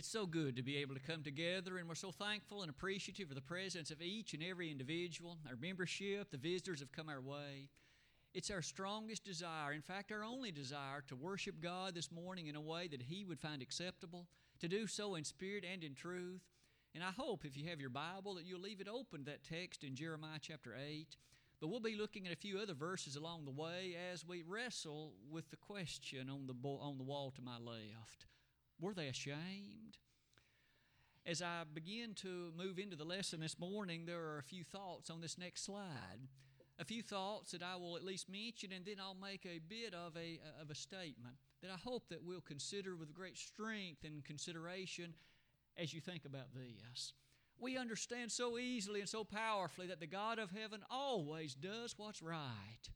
It's so good to be able to come together, and we're so thankful and appreciative of the presence of each and every individual. Our membership, the visitors have come our way. It's our strongest desire, in fact, our only desire, to worship God this morning in a way that He would find acceptable, to do so in spirit and in truth. And I hope if you have your Bible that you'll leave it open, to that text in Jeremiah chapter 8. But we'll be looking at a few other verses along the way as we wrestle with the question on the, on the wall to my left. Were they ashamed? As I begin to move into the lesson this morning, there are a few thoughts on this next slide. A few thoughts that I will at least mention, and then I'll make a bit of a, of a statement that I hope that we'll consider with great strength and consideration as you think about this. We understand so easily and so powerfully that the God of heaven always does what's right.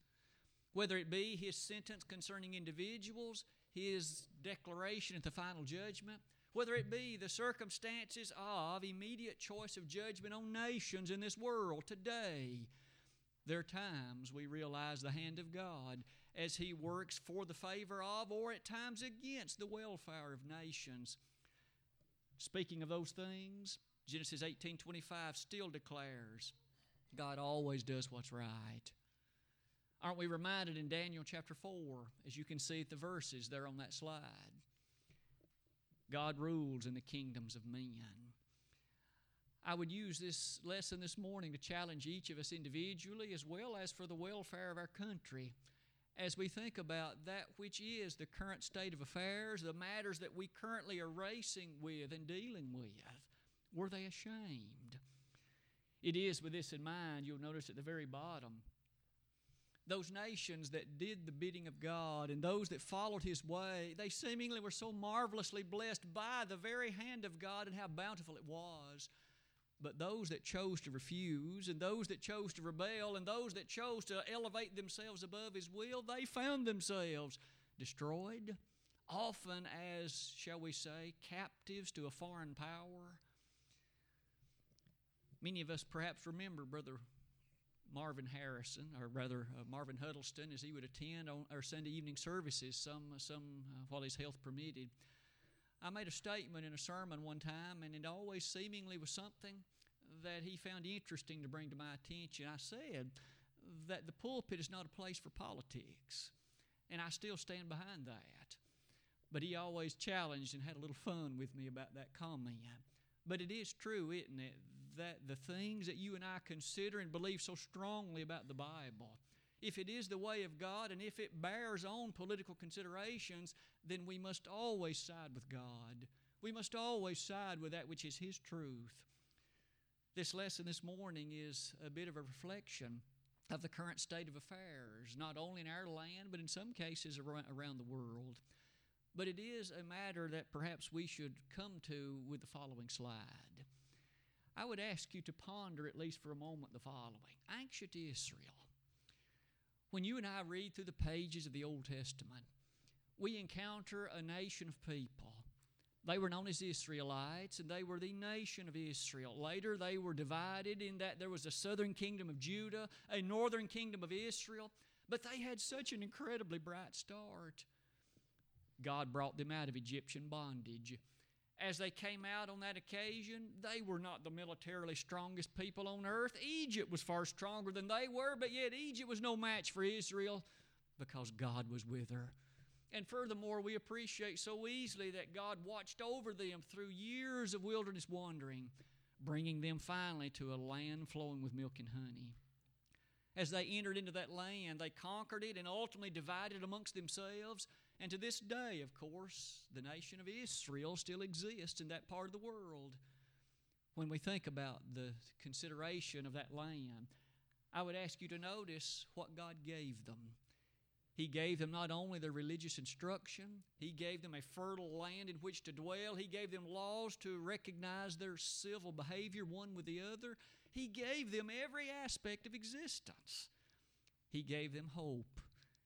Whether it be his sentence concerning individuals, his declaration at the final judgment, whether it be the circumstances of immediate choice of judgment on nations in this world today. There are times we realize the hand of God as He works for the favor of or at times against the welfare of nations. Speaking of those things, Genesis 18:25 still declares God always does what's right. Aren't we reminded in Daniel chapter 4, as you can see at the verses there on that slide? God rules in the kingdoms of men. I would use this lesson this morning to challenge each of us individually as well as for the welfare of our country as we think about that which is the current state of affairs, the matters that we currently are racing with and dealing with. Were they ashamed? It is with this in mind, you'll notice at the very bottom those nations that did the bidding of God and those that followed His way, they seemingly were so marvelously blessed by the very hand of God and how bountiful it was. But those that chose to refuse, and those that chose to rebel, and those that chose to elevate themselves above His will, they found themselves destroyed, often as, shall we say, captives to a foreign power. Many of us perhaps remember Brother Marvin Harrison, or rather uh, Marvin Huddleston, as he would attend on our Sunday evening services, some some uh, while his health permitted. I made a statement in a sermon one time, and it always seemingly was something that he found interesting to bring to my attention. I said that the pulpit is not a place for politics, and I still stand behind that. But he always challenged and had a little fun with me about that comment. But it is true, isn't it, that the things that you and I consider and believe so strongly about the Bible, if it is the way of God and if it bears on political considerations, then we must always side with God. We must always side with that which is His truth. This lesson this morning is a bit of a reflection of the current state of affairs, not only in our land, but in some cases around the world. But it is a matter that perhaps we should come to with the following slide. I would ask you to ponder, at least for a moment, the following Ancient Israel. When you and I read through the pages of the Old Testament, we encounter a nation of people. They were known as Israelites, and they were the nation of Israel. Later, they were divided in that there was a southern kingdom of Judah, a northern kingdom of Israel, but they had such an incredibly bright start. God brought them out of Egyptian bondage as they came out on that occasion, they were not the militarily strongest people on earth. Egypt was far stronger than they were, but yet Egypt was no match for Israel because God was with her. And furthermore, we appreciate so easily that God watched over them through years of wilderness wandering, bringing them finally to a land flowing with milk and honey. As they entered into that land, they conquered it and ultimately divided amongst themselves and to this day, of course, the nation of Israel still exists in that part of the world. When we think about the consideration of that land, I would ask you to notice what God gave them. He gave them not only their religious instruction, He gave them a fertile land in which to dwell, He gave them laws to recognize their civil behavior one with the other. He gave them every aspect of existence. He gave them hope.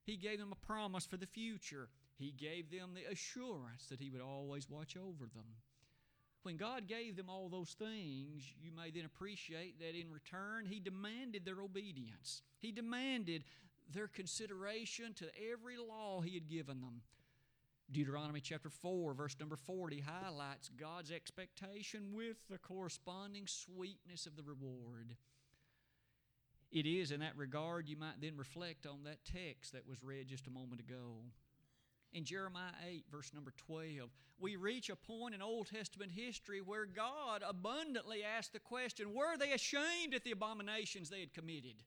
He gave them a promise for the future. He gave them the assurance that He would always watch over them. When God gave them all those things, you may then appreciate that in return, He demanded their obedience. He demanded their consideration to every law He had given them. Deuteronomy chapter 4, verse number 40, highlights God's expectation with the corresponding sweetness of the reward. It is in that regard you might then reflect on that text that was read just a moment ago. In Jeremiah 8, verse number 12, we reach a point in Old Testament history where God abundantly asked the question Were they ashamed at the abominations they had committed?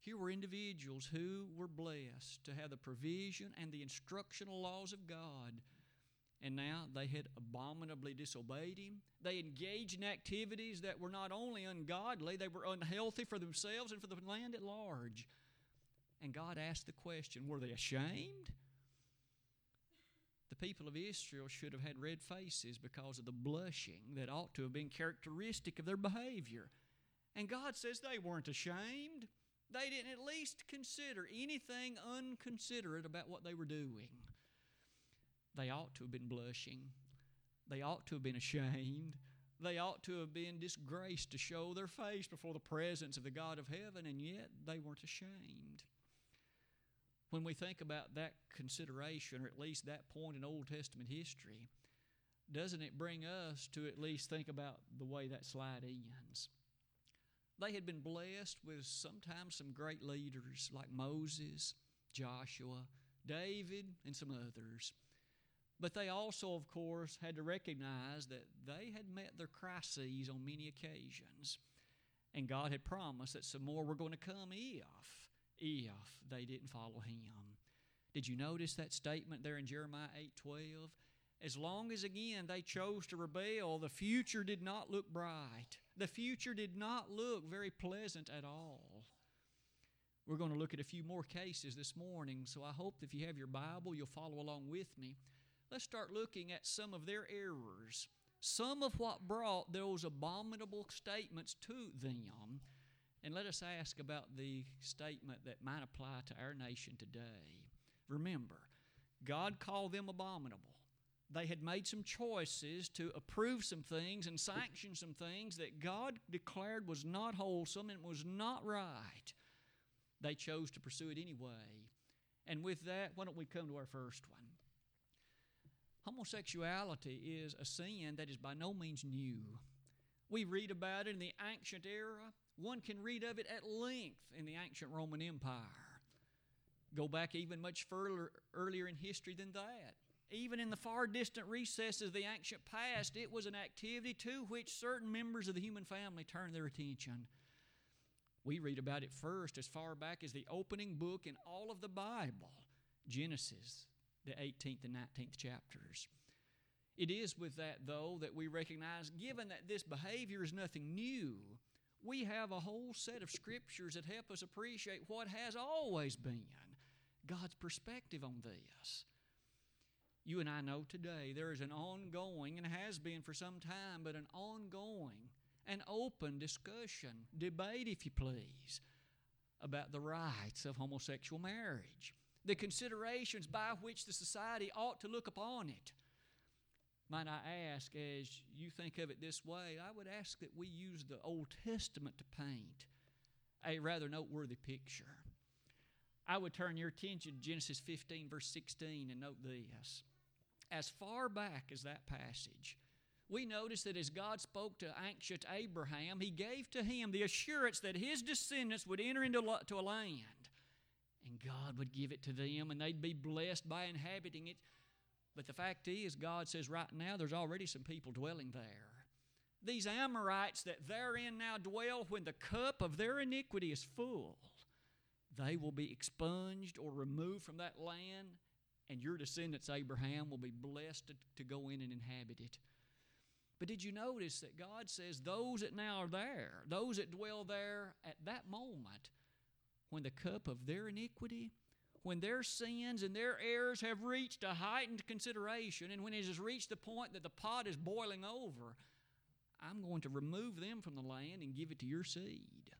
Here were individuals who were blessed to have the provision and the instructional laws of God. And now they had abominably disobeyed Him. They engaged in activities that were not only ungodly, they were unhealthy for themselves and for the land at large. And God asked the question were they ashamed? The people of Israel should have had red faces because of the blushing that ought to have been characteristic of their behavior. And God says they weren't ashamed. They didn't at least consider anything unconsiderate about what they were doing. They ought to have been blushing. They ought to have been ashamed. They ought to have been disgraced to show their face before the presence of the God of heaven, and yet they weren't ashamed. When we think about that consideration, or at least that point in Old Testament history, doesn't it bring us to at least think about the way that slide ends? They had been blessed with sometimes some great leaders like Moses, Joshua, David, and some others. But they also, of course, had to recognize that they had met their crises on many occasions. And God had promised that some more were going to come if, if they didn't follow Him. Did you notice that statement there in Jeremiah 8 12? As long as, again, they chose to rebel, the future did not look bright. The future did not look very pleasant at all. We're going to look at a few more cases this morning, so I hope if you have your Bible, you'll follow along with me. Let's start looking at some of their errors, some of what brought those abominable statements to them, and let us ask about the statement that might apply to our nation today. Remember, God called them abominable they had made some choices to approve some things and sanction some things that God declared was not wholesome and was not right. They chose to pursue it anyway. And with that, why don't we come to our first one? Homosexuality is a sin that is by no means new. We read about it in the ancient era. One can read of it at length in the ancient Roman Empire. Go back even much further earlier in history than that even in the far distant recesses of the ancient past, it was an activity to which certain members of the human family turned their attention. We read about it first as far back as the opening book in all of the Bible, Genesis, the 18th and 19th chapters. It is with that, though, that we recognize, given that this behavior is nothing new, we have a whole set of scriptures that help us appreciate what has always been God's perspective on this you and I know today there is an ongoing, and has been for some time, but an ongoing, an open discussion, debate, if you please, about the rights of homosexual marriage, the considerations by which the society ought to look upon it. Might I ask, as you think of it this way, I would ask that we use the Old Testament to paint a rather noteworthy picture. I would turn your attention to Genesis 15, verse 16, and note this as far back as that passage, we notice that as God spoke to ancient Abraham, he gave to him the assurance that his descendants would enter into a land and God would give it to them and they'd be blessed by inhabiting it. But the fact is, God says right now there's already some people dwelling there. These Amorites that therein now dwell, when the cup of their iniquity is full, they will be expunged or removed from that land and your descendants, Abraham, will be blessed to, go in and inhabit it. But did you notice that God says those that now are there, those that dwell there at that moment, when the cup of their iniquity, when their sins and their errors have reached a heightened consideration, and when it has reached the point that the pot is boiling over, I'm going to remove them from the land and give it to your seed.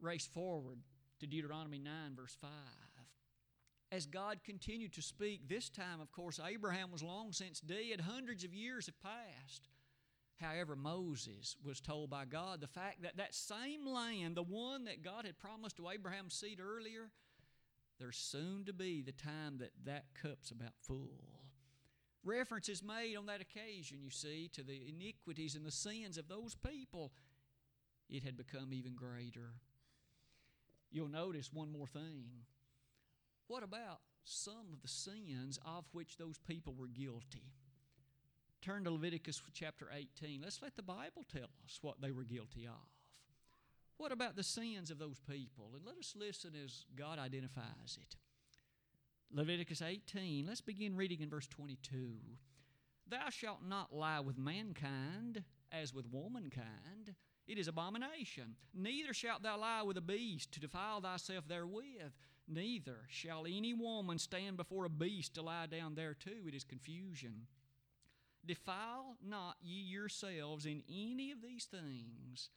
Race forward to Deuteronomy 9, verse 5 as God continued to speak, this time, of course, Abraham was long since dead, hundreds of years have passed. However, Moses was told by God the fact that that same land, the one that God had promised to Abraham's seed earlier, there's soon to be the time that that cup's about full. Reference is made on that occasion, you see, to the iniquities and the sins of those people. It had become even greater. You'll notice one more thing. What about some of the sins of which those people were guilty? Turn to Leviticus chapter 18. Let's let the Bible tell us what they were guilty of. What about the sins of those people? And let us listen as God identifies it. Leviticus 18, let's begin reading in verse 22. Thou shalt not lie with mankind as with womankind. It is abomination. Neither shalt thou lie with a beast to defile thyself therewith. Neither shall any woman stand before a beast to lie down thereto. It is confusion. Defile not ye yourselves in any of these things,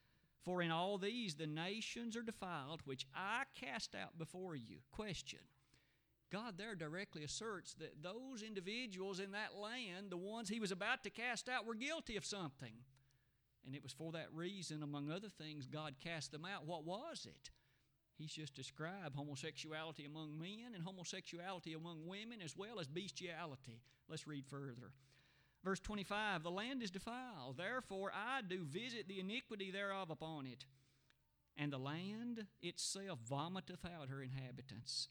for in all these the nations are defiled, which I cast out before you. Question. God there directly asserts that those individuals in that land, the ones he was about to cast out, were guilty of something. And it was for that reason, among other things, God cast them out. What was it? He's just described homosexuality among men and homosexuality among women as well as bestiality. Let's read further. Verse 25 The land is defiled, therefore I do visit the iniquity thereof upon it, and the land itself vomiteth out her inhabitants.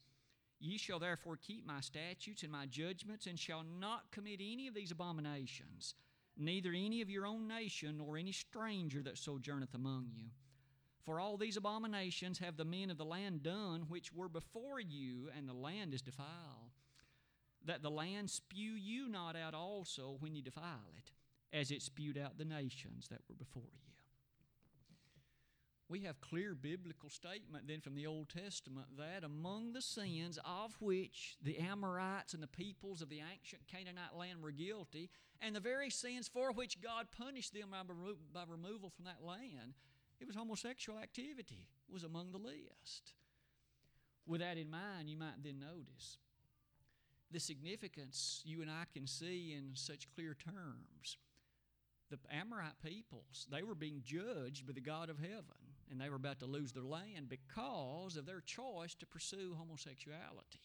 Ye shall therefore keep my statutes and my judgments, and shall not commit any of these abominations, neither any of your own nation, nor any stranger that sojourneth among you. For all these abominations have the men of the land done, which were before you, and the land is defiled that the land spew you not out also when you defile it, as it spewed out the nations that were before you. We have clear biblical statement then from the Old Testament that among the sins of which the Amorites and the peoples of the ancient Canaanite land were guilty, and the very sins for which God punished them by, remo- by removal from that land, it was homosexual activity was among the list. With that in mind, you might then notice the significance you and I can see in such clear terms. The Amorite peoples, they were being judged by the God of heaven, and they were about to lose their land because of their choice to pursue homosexuality.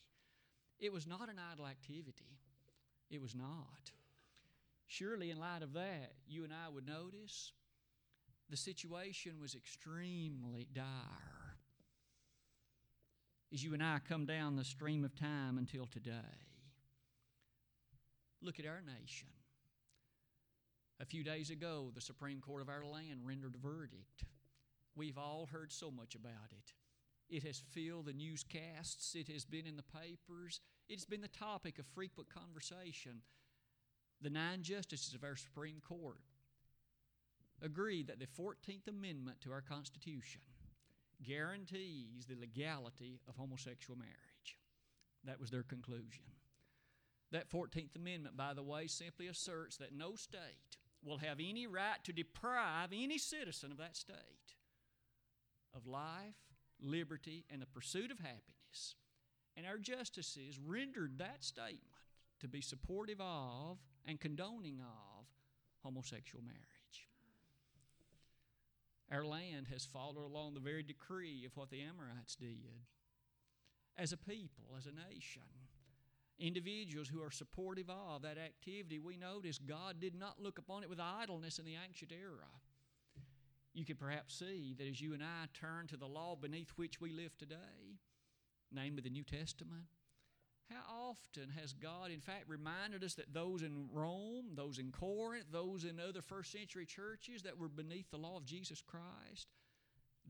It was not an idle activity. It was not. Surely, in light of that, you and I would notice the situation was extremely dire as you and I come down the stream of time until today. Look at our nation. A few days ago, the Supreme Court of our land rendered a verdict. We've all heard so much about it. It has filled the newscasts, it has been in the papers, it's been the topic of frequent conversation. The nine justices of our Supreme Court agreed that the 14th Amendment to our Constitution guarantees the legality of homosexual marriage. That was their conclusion. That 14th Amendment, by the way, simply asserts that no state will have any right to deprive any citizen of that state of life, liberty, and the pursuit of happiness. And our justices rendered that statement to be supportive of and condoning of homosexual marriage. Our land has followed along the very decree of what the Amorites did. As a people, as a nation, individuals who are supportive of that activity, we notice God did not look upon it with idleness in the ancient era. You could perhaps see that as you and I turn to the law beneath which we live today, namely the New Testament, how often has God, in fact, reminded us that those in Rome, those in Corinth, those in other first century churches that were beneath the law of Jesus Christ,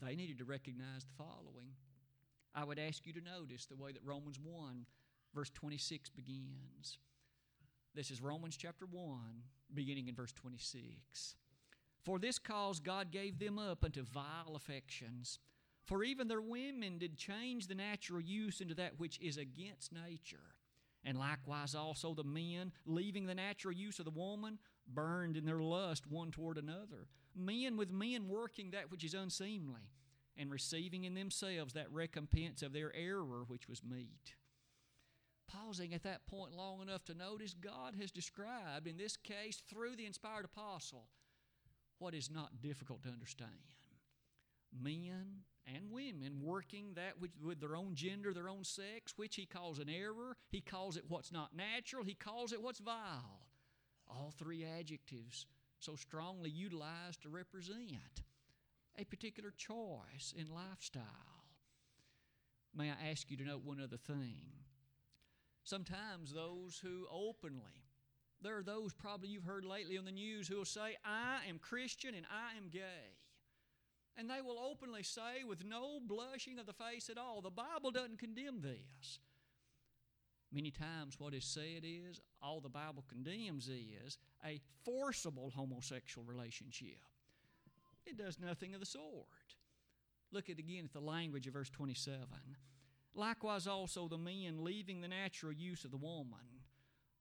they needed to recognize the following. I would ask you to notice the way that Romans 1 verse 26 begins. This is Romans chapter 1, beginning in verse 26. For this cause God gave them up unto vile affections. For even their women did change the natural use into that which is against nature. And likewise also the men, leaving the natural use of the woman, burned in their lust one toward another. Men with men working that which is unseemly, and receiving in themselves that recompense of their error which was meet pausing at that point long enough to notice God has described, in this case, through the inspired apostle, what is not difficult to understand. Men and women working that with, their own gender, their own sex, which he calls an error. He calls it what's not natural. He calls it what's vile. All three adjectives so strongly utilized to represent a particular choice in lifestyle. May I ask you to note one other thing? Sometimes those who openly, there are those probably you've heard lately on the news who will say, I am Christian and I am gay. And they will openly say, with no blushing of the face at all, the Bible doesn't condemn this. Many times, what is said is all the Bible condemns is a forcible homosexual relationship. It does nothing of the sort. Look at again at the language of verse 27. Likewise, also the men, leaving the natural use of the woman,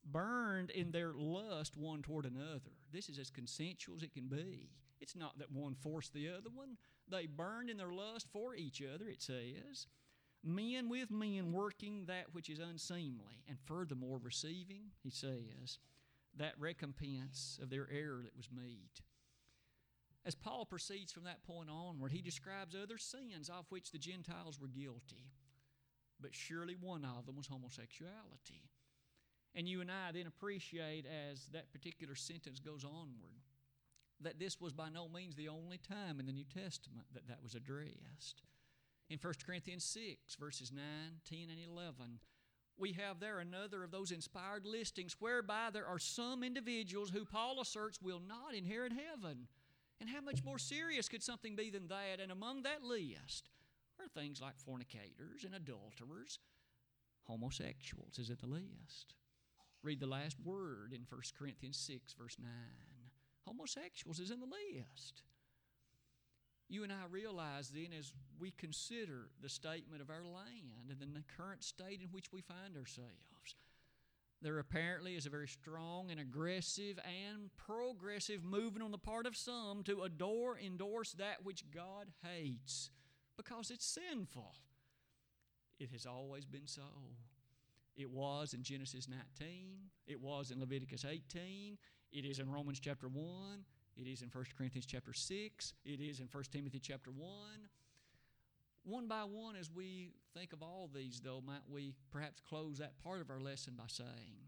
burned in their lust one toward another. This is as consensual as it can be. It's not that one forced the other one. They burned in their lust for each other, it says. Men with men working that which is unseemly, and furthermore receiving, he says, that recompense of their error that was meet. As Paul proceeds from that point onward, he describes other sins of which the Gentiles were guilty. But surely one of them was homosexuality. And you and I then appreciate as that particular sentence goes onward that this was by no means the only time in the New Testament that that was addressed. In 1 Corinthians 6, verses 9, 10, and 11, we have there another of those inspired listings whereby there are some individuals who Paul asserts will not inherit heaven. And how much more serious could something be than that? And among that list are things like fornicators and adulterers. Homosexuals is at the list. Read the last word in 1 Corinthians 6, verse 9. Homosexuals is in the list. You and I realize then as we consider the statement of our land and the current state in which we find ourselves, there apparently is a very strong and aggressive and progressive movement on the part of some to adore, endorse that which God hates because it's sinful. It has always been so. It was in Genesis 19, it was in Leviticus 18, it is in Romans chapter 1, it is in 1 Corinthians chapter 6, it is in 1 Timothy chapter 1. One by one, as we think of all these, though, might we perhaps close that part of our lesson by saying,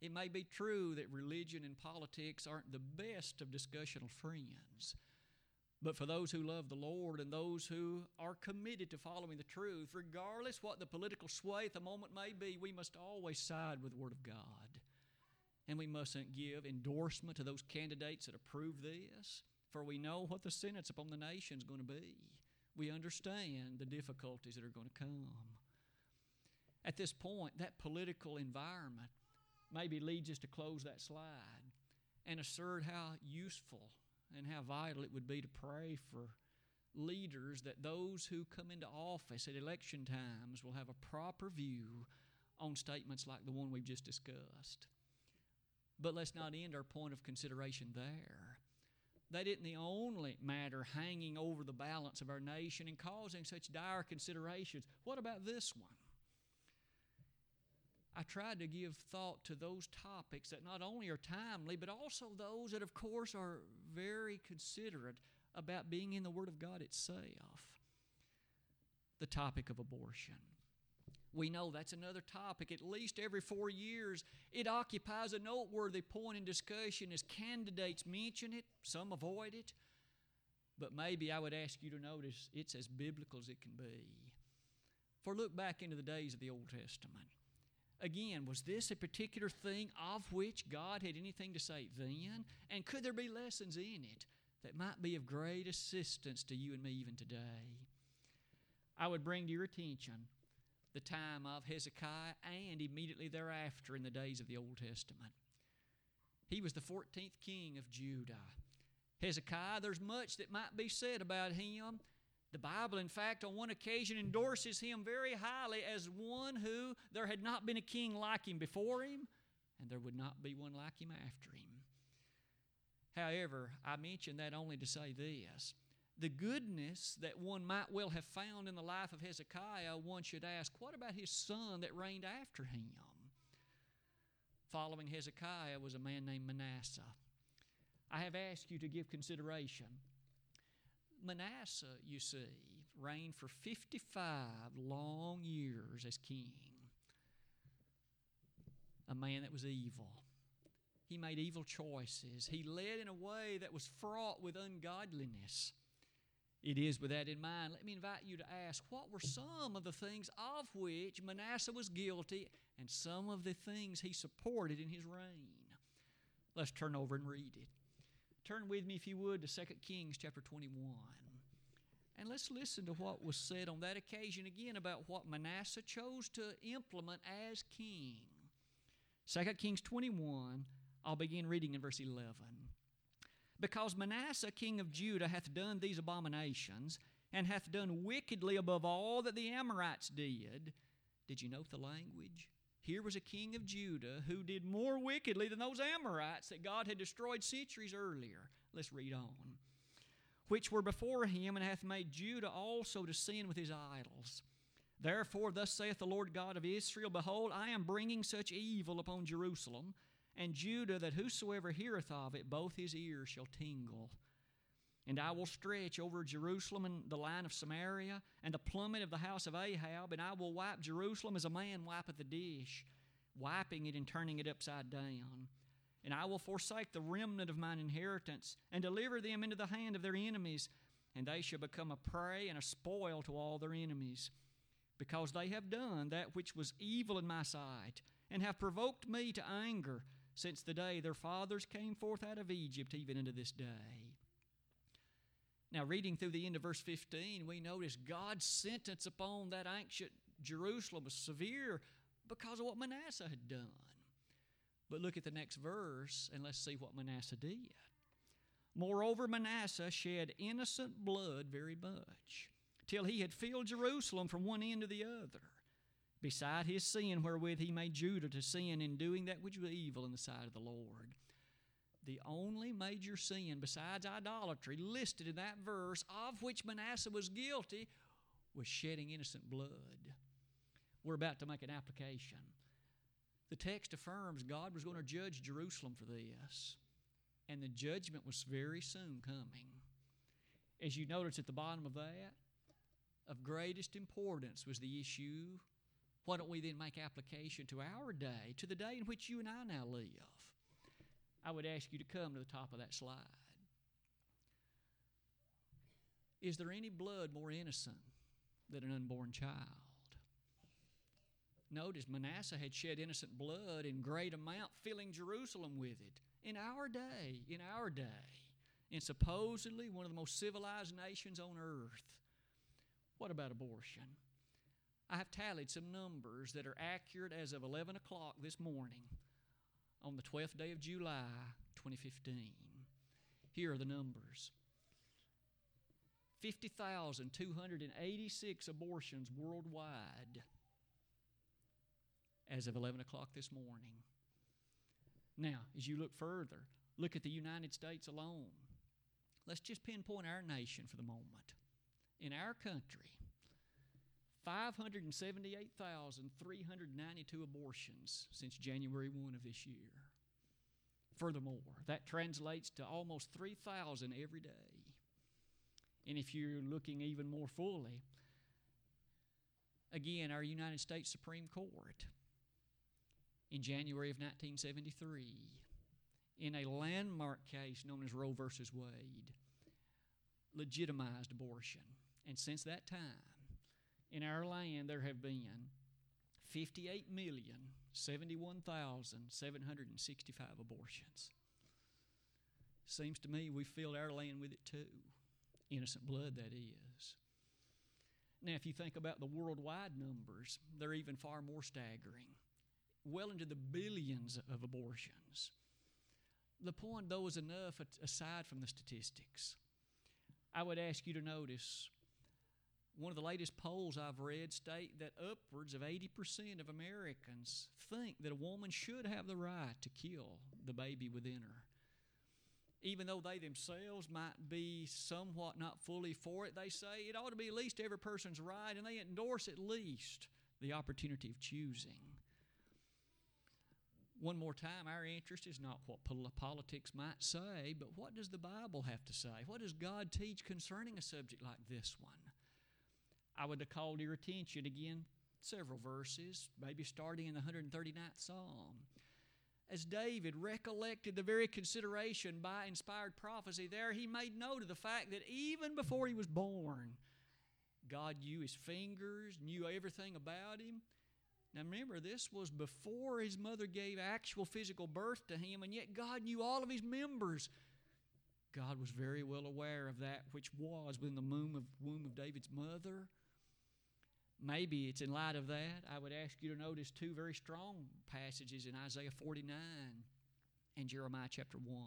it may be true that religion and politics aren't the best of discussional friends. But for those who love the Lord and those who are committed to following the truth, regardless what the political sway at the moment may be, we must always side with the Word of God. And we mustn't give endorsement to those candidates that approve this, for we know what the sentence upon the nation is going to be. We understand the difficulties that are going to come. At this point, that political environment maybe leads us to close that slide and assert how useful and how vital it would be to pray for leaders that those who come into office at election times will have a proper view on statements like the one we've just discussed. But let's not end our point of consideration there. That isn't the only matter hanging over the balance of our nation and causing such dire considerations. What about this one? I tried to give thought to those topics that not only are timely, but also those that, of course, are very considerate about being in the Word of God itself. The topic of abortion. We know that's another topic. At least every four years, it occupies a noteworthy point in discussion as candidates mention it, some avoid it. But maybe I would ask you to notice it's as biblical as it can be. For look back into the days of the Old Testament. Again, was this a particular thing of which God had anything to say then? And could there be lessons in it that might be of great assistance to you and me even today? I would bring to your attention the time of Hezekiah and immediately thereafter in the days of the Old Testament. He was the 14th king of Judah. Hezekiah, there's much that might be said about him. The Bible, in fact, on one occasion endorses him very highly as one who there had not been a king like him before him, and there would not be one like him after him. However, I mention that only to say this the goodness that one might well have found in the life of Hezekiah, one should ask, what about his son that reigned after him? Following Hezekiah was a man named Manasseh. I have asked you to give consideration Manasseh, you see, reigned for 55 long years as king. A man that was evil. He made evil choices. He led in a way that was fraught with ungodliness. It is with that in mind, let me invite you to ask what were some of the things of which Manasseh was guilty and some of the things he supported in his reign? Let's turn over and read it. Turn with me, if you would, to 2 Kings chapter 21. And let's listen to what was said on that occasion again about what Manasseh chose to implement as king. 2 Kings 21, I'll begin reading in verse 11. Because Manasseh, king of Judah, hath done these abominations, and hath done wickedly above all that the Amorites did. Did you note the language? Here was a king of Judah who did more wickedly than those Amorites that God had destroyed centuries earlier. Let's read on. Which were before him, and hath made Judah also to sin with his idols. Therefore, thus saith the Lord God of Israel Behold, I am bringing such evil upon Jerusalem and Judah that whosoever heareth of it, both his ears shall tingle. And I will stretch over Jerusalem and the line of Samaria, and the plummet of the house of Ahab, and I will wipe Jerusalem as a man wipeth a dish, wiping it and turning it upside down. And I will forsake the remnant of mine inheritance, and deliver them into the hand of their enemies, and they shall become a prey and a spoil to all their enemies, because they have done that which was evil in my sight, and have provoked me to anger since the day their fathers came forth out of Egypt, even unto this day. Now, reading through the end of verse 15, we notice God's sentence upon that ancient Jerusalem was severe because of what Manasseh had done. But look at the next verse and let's see what Manasseh did. Moreover, Manasseh shed innocent blood very much, till he had filled Jerusalem from one end to the other beside his sin wherewith he made Judah to sin in doing that which was evil in the sight of the Lord. The only major sin besides idolatry listed in that verse, of which Manasseh was guilty, was shedding innocent blood. We're about to make an application. The text affirms God was going to judge Jerusalem for this, and the judgment was very soon coming. As you notice at the bottom of that, of greatest importance was the issue why don't we then make application to our day, to the day in which you and I now live? I would ask you to come to the top of that slide. Is there any blood more innocent than an unborn child? Notice Manasseh had shed innocent blood in great amount, filling Jerusalem with it. In our day, in our day, in supposedly one of the most civilized nations on earth. What about abortion? I have tallied some numbers that are accurate as of 11 o'clock this morning on the 12th day of July, 2015. Here are the numbers 50,286 abortions worldwide as of 11 o'clock this morning. Now, as you look further, look at the United States alone. Let's just pinpoint our nation for the moment. In our country, 578,392 abortions since January 1 of this year. Furthermore, that translates to almost 3,000 every day. And if you're looking even more fully, again, our United States Supreme Court in January of 1973, in a landmark case known as Roe v. Wade, legitimized abortion. And since that time, in our land there have been 58,071,765 abortions. Seems to me we filled our land with it too. Innocent blood, that is. Now, if you think about the worldwide numbers, they're even far more staggering. Well into the billions of abortions. The point, though, is enough aside from the statistics. I would ask you to notice one of the latest polls I've read state that upwards of 80% of Americans think that a woman should have the right to kill the baby within her. Even though they themselves might be somewhat not fully for it, they say it ought to be at least every person's right, and they endorse at least the opportunity of choosing. One more time, our interest is not what politics might say, but what does the Bible have to say? What does God teach concerning a subject like this one? I would have called your attention again several verses, maybe starting in the 139th Psalm. As David recollected the very consideration by inspired prophecy there, he made note of the fact that even before he was born, God knew his fingers, knew everything about him. Now remember, this was before his mother gave actual physical birth to him, and yet God knew all of his members. God was very well aware of that which was within the womb of, womb of David's mother. Maybe it's in light of that, I would ask you to notice two very strong passages in Isaiah 49 and Jeremiah chapter 1.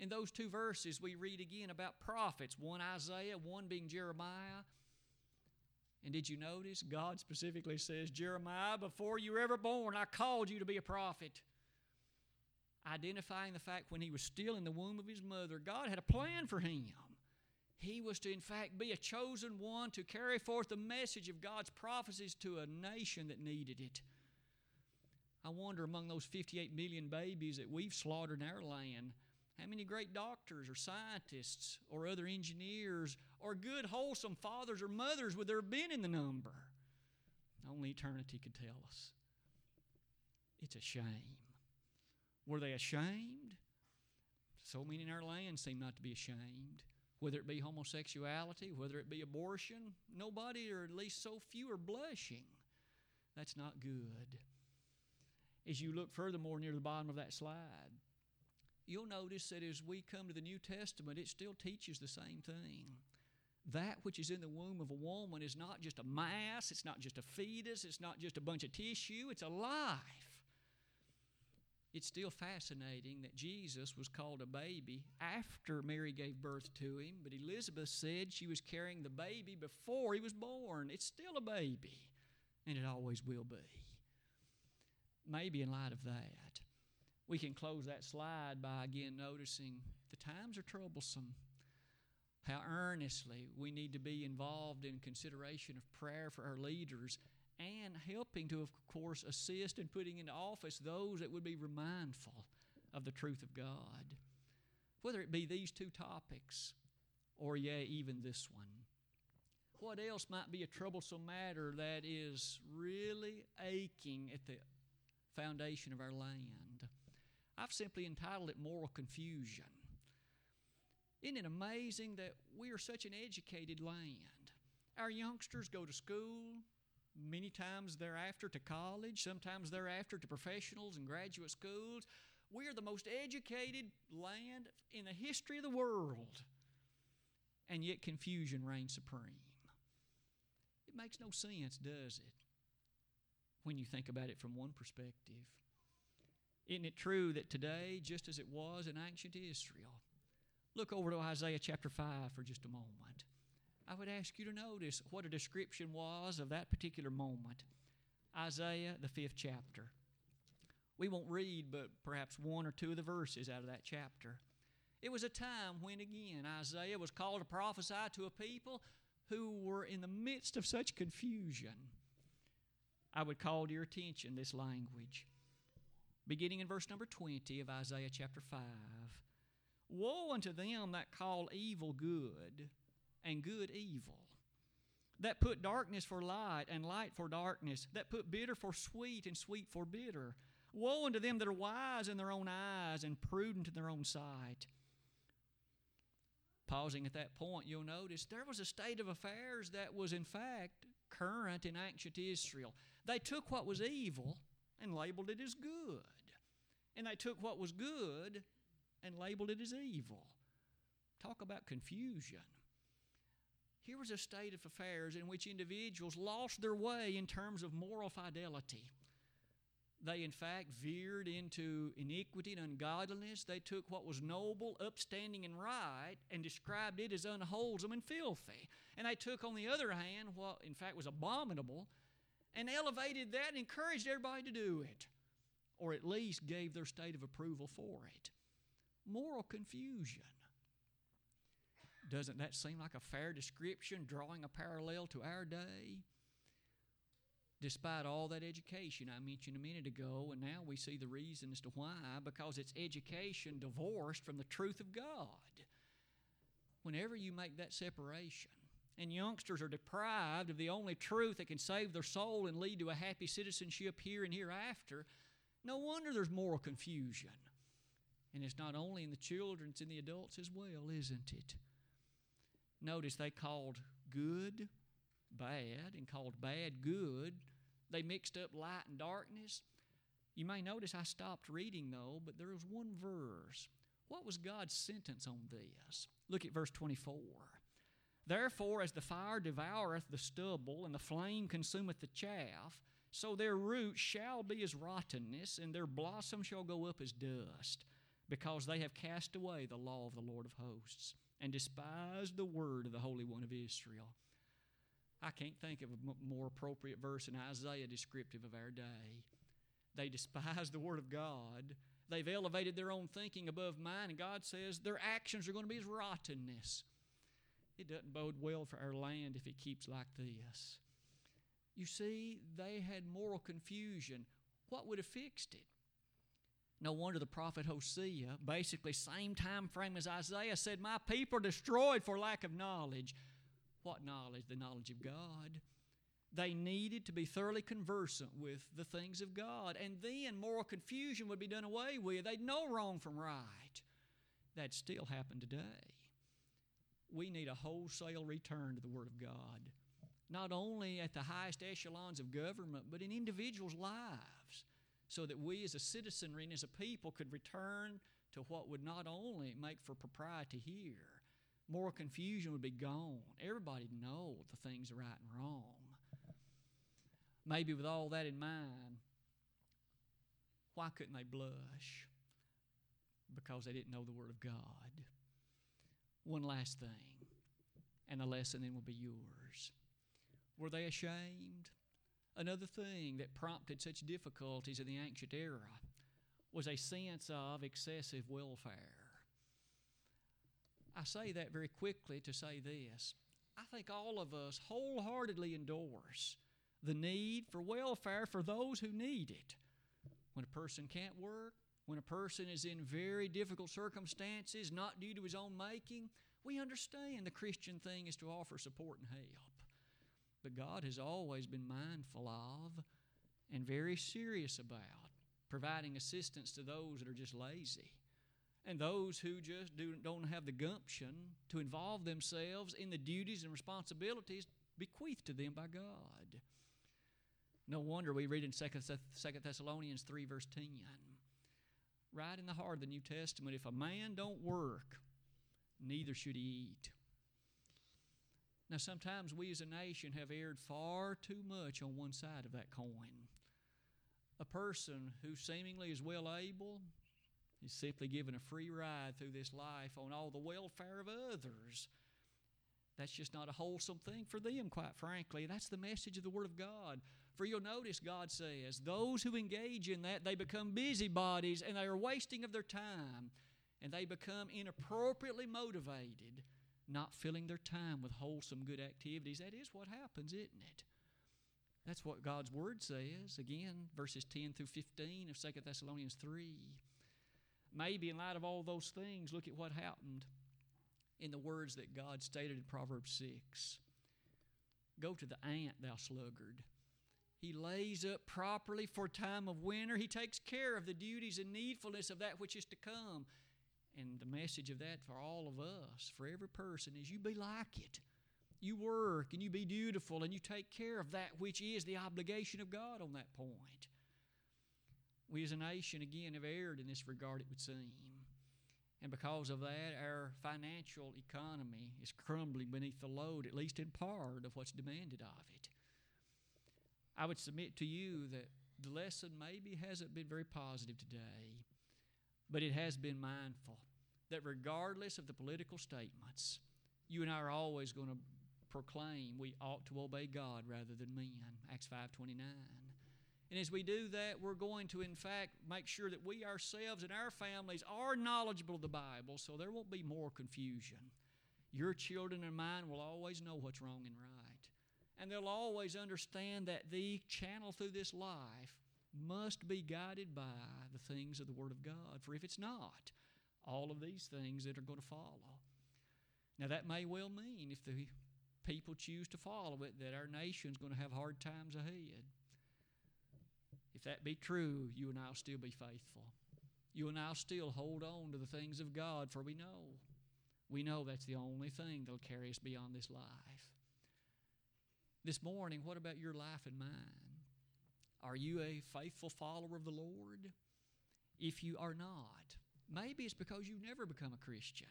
In those two verses, we read again about prophets one Isaiah, one being Jeremiah. And did you notice? God specifically says, Jeremiah, before you were ever born, I called you to be a prophet. Identifying the fact when he was still in the womb of his mother, God had a plan for him. He was to, in fact, be a chosen one to carry forth the message of God's prophecies to a nation that needed it. I wonder among those 58 million babies that we've slaughtered in our land, how many great doctors or scientists or other engineers or good, wholesome fathers or mothers would there have been in the number? Only eternity could tell us. It's a shame. Were they ashamed? So many in our land seem not to be ashamed whether it be homosexuality, whether it be abortion, nobody, or at least so few, are blushing. That's not good. As you look furthermore near the bottom of that slide, you'll notice that as we come to the New Testament, it still teaches the same thing. That which is in the womb of a woman is not just a mass, it's not just a fetus, it's not just a bunch of tissue, it's a life it's still fascinating that Jesus was called a baby after Mary gave birth to him, but Elizabeth said she was carrying the baby before he was born. It's still a baby, and it always will be. Maybe in light of that, we can close that slide by again noticing the times are troublesome. How earnestly we need to be involved in consideration of prayer for our leaders and helping to, of course, assist in putting into office those that would be mindful of the truth of God. Whether it be these two topics or, yeah, even this one. What else might be a troublesome matter that is really aching at the foundation of our land? I've simply entitled it Moral Confusion. Isn't it amazing that we are such an educated land? Our youngsters go to school, many times thereafter to college, sometimes thereafter to professionals and graduate schools. We are the most educated land in the history of the world, and yet confusion reigns supreme. It makes no sense, does it? When you think about it from one perspective. Isn't it true that today, just as it was in ancient Israel, look over to Isaiah chapter 5 for just a moment. I would ask you to notice what a description was of that particular moment. Isaiah, the fifth chapter. We won't read but perhaps one or two of the verses out of that chapter. It was a time when, again, Isaiah was called to prophesy to a people who were in the midst of such confusion. I would call to your attention this language. Beginning in verse number 20 of Isaiah chapter 5 Woe unto them that call evil good and good evil, that put darkness for light and light for darkness, that put bitter for sweet and sweet for bitter. Woe unto them that are wise in their own eyes and prudent in their own sight. Pausing at that point, you'll notice there was a state of affairs that was, in fact, current in ancient Israel. They took what was evil and labeled it as good, and they took what was good and labeled it as evil. Talk about confusion. Here was a state of affairs in which individuals lost their way in terms of moral fidelity. They, in fact, veered into iniquity and ungodliness. They took what was noble, upstanding, and right and described it as unwholesome and filthy. And they took, on the other hand, what in fact was abominable and elevated that and encouraged everybody to do it, or at least gave their state of approval for it. Moral confusion. Doesn't that seem like a fair description, drawing a parallel to our day? despite all that education I mentioned a minute ago, and now we see the reason as to why because it's education divorced from the truth of God. Whenever you make that separation, and youngsters are deprived of the only truth that can save their soul and lead to a happy citizenship here and hereafter, no wonder there's moral confusion. And it's not only in the children, it's in the adults as well, isn't it? Notice they called good bad and called bad good. They mixed up light and darkness. You may notice I stopped reading though, but there was one verse. What was God's sentence on this? Look at verse 24. Therefore, as the fire devoureth the stubble, and the flame consumeth the chaff, so their root shall be as rottenness, and their blossom shall go up as dust, because they have cast away the law of the Lord of hosts, and despised the word of the Holy One of Israel. I can't think of a more appropriate verse in Isaiah descriptive of our day. They despise the Word of God. They've elevated their own thinking above mine, and God says their actions are going to be as rottenness. It doesn't bode well for our land if it keeps like this. You see, they had moral confusion. What would have fixed it? No wonder the prophet Hosea, basically same time frame as Isaiah, said, My people are destroyed for lack of knowledge. What knowledge? The knowledge of God. They needed to be thoroughly conversant with the things of God. And then moral confusion would be done away with. They'd know wrong from right. That still happened today we need a wholesale return to the Word of God, not only at the highest echelons of government, but in individuals' lives, so that we as a citizenry and as a people could return to what would not only make for propriety here, moral confusion would be gone. Everybody know the things are right and wrong. Maybe with all that in mind, why couldn't they blush? Because they didn't know the Word of God. One last thing, and the lesson then will be yours. Were they ashamed? Another thing that prompted such difficulties in the ancient era was a sense of excessive welfare. I say that very quickly to say this. I think all of us wholeheartedly endorse the need for welfare for those who need it. When a person can't work, when a person is in very difficult circumstances, not due to his own making, we understand the Christian thing is to offer support and help. But God has always been mindful of and very serious about providing assistance to those that are just lazy and those who just do, don't have the gumption to involve themselves in the duties and responsibilities bequeathed to them by God. No wonder we read in 2 Thessalonians 3, verse 10 right in the heart of the New Testament. If a man don't work, neither should he eat. Now, sometimes we as a nation have erred far too much on one side of that coin. A person who seemingly is well able is simply given a free ride through this life on all the welfare of others. That's just not a wholesome thing for them, quite frankly. That's the message of the Word of God. For you'll notice God says, those who engage in that, they become busybodies and they are wasting of their time and they become inappropriately motivated, not filling their time with wholesome good activities. That is what happens, isn't it? That's what God's Word says. Again, verses 10 through 15 of 2 Thessalonians 3. Maybe in light of all those things, look at what happened in the words that God stated in Proverbs 6. Go to the ant, thou sluggard he lays up properly for time of winter. He takes care of the duties and needfulness of that which is to come. And the message of that for all of us, for every person, is you be like it. You work and you be dutiful and you take care of that which is the obligation of God on that point. We as a nation, again, have erred in this regard, it would seem. And because of that, our financial economy is crumbling beneath the load, at least in part, of what's demanded of it. I would submit to you that the lesson maybe hasn't been very positive today, but it has been mindful that regardless of the political statements, you and I are always going to proclaim we ought to obey God rather than men. Acts 5:29. And as we do that, we're going to in fact make sure that we ourselves and our families are knowledgeable of the Bible so there won't be more confusion. Your children and mine will always know what's wrong and right And they'll always understand that the channel through this life must be guided by the things of the Word of God. For if it's not, all of these things that are going to follow. Now, that may well mean if the people choose to follow it that our nation's going to have hard times ahead. If that be true, you and I'll still be faithful. You and I'll still hold on to the things of God, for we know. We know that's the only thing that'll carry us beyond this life. This morning, what about your life and mine? Are you a faithful follower of the Lord? If you are not, maybe it's because you've never become a Christian.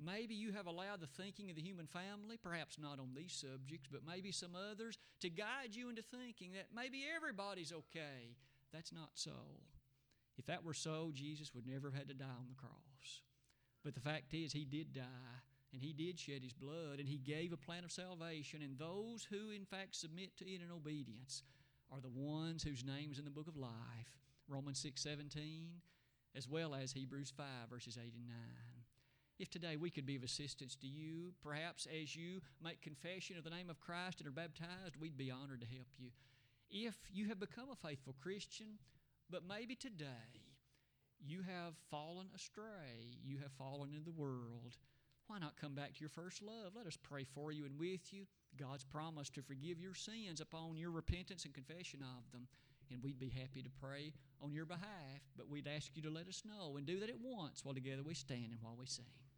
Maybe you have allowed the thinking of the human family, perhaps not on these subjects, but maybe some others, to guide you into thinking that maybe everybody's okay. That's not so. If that were so, Jesus would never have had to die on the cross. But the fact is, He did die, and He did shed His blood, and He gave a plan of salvation, and those who, in fact, submit to it in obedience are the ones whose names in the book of life, Romans 6 17, as well as Hebrews 5, verses 8 and 9. If today we could be of assistance to you, perhaps as you make confession of the name of Christ and are baptized, we'd be honored to help you. If you have become a faithful Christian, but maybe today you have fallen astray, you have fallen in the world, why not come back to your first love? Let us pray for you and with you. God's promise to forgive your sins upon your repentance and confession of them. And we'd be happy to pray on your behalf, but we'd ask you to let us know and do that at once while together we stand and while we sing.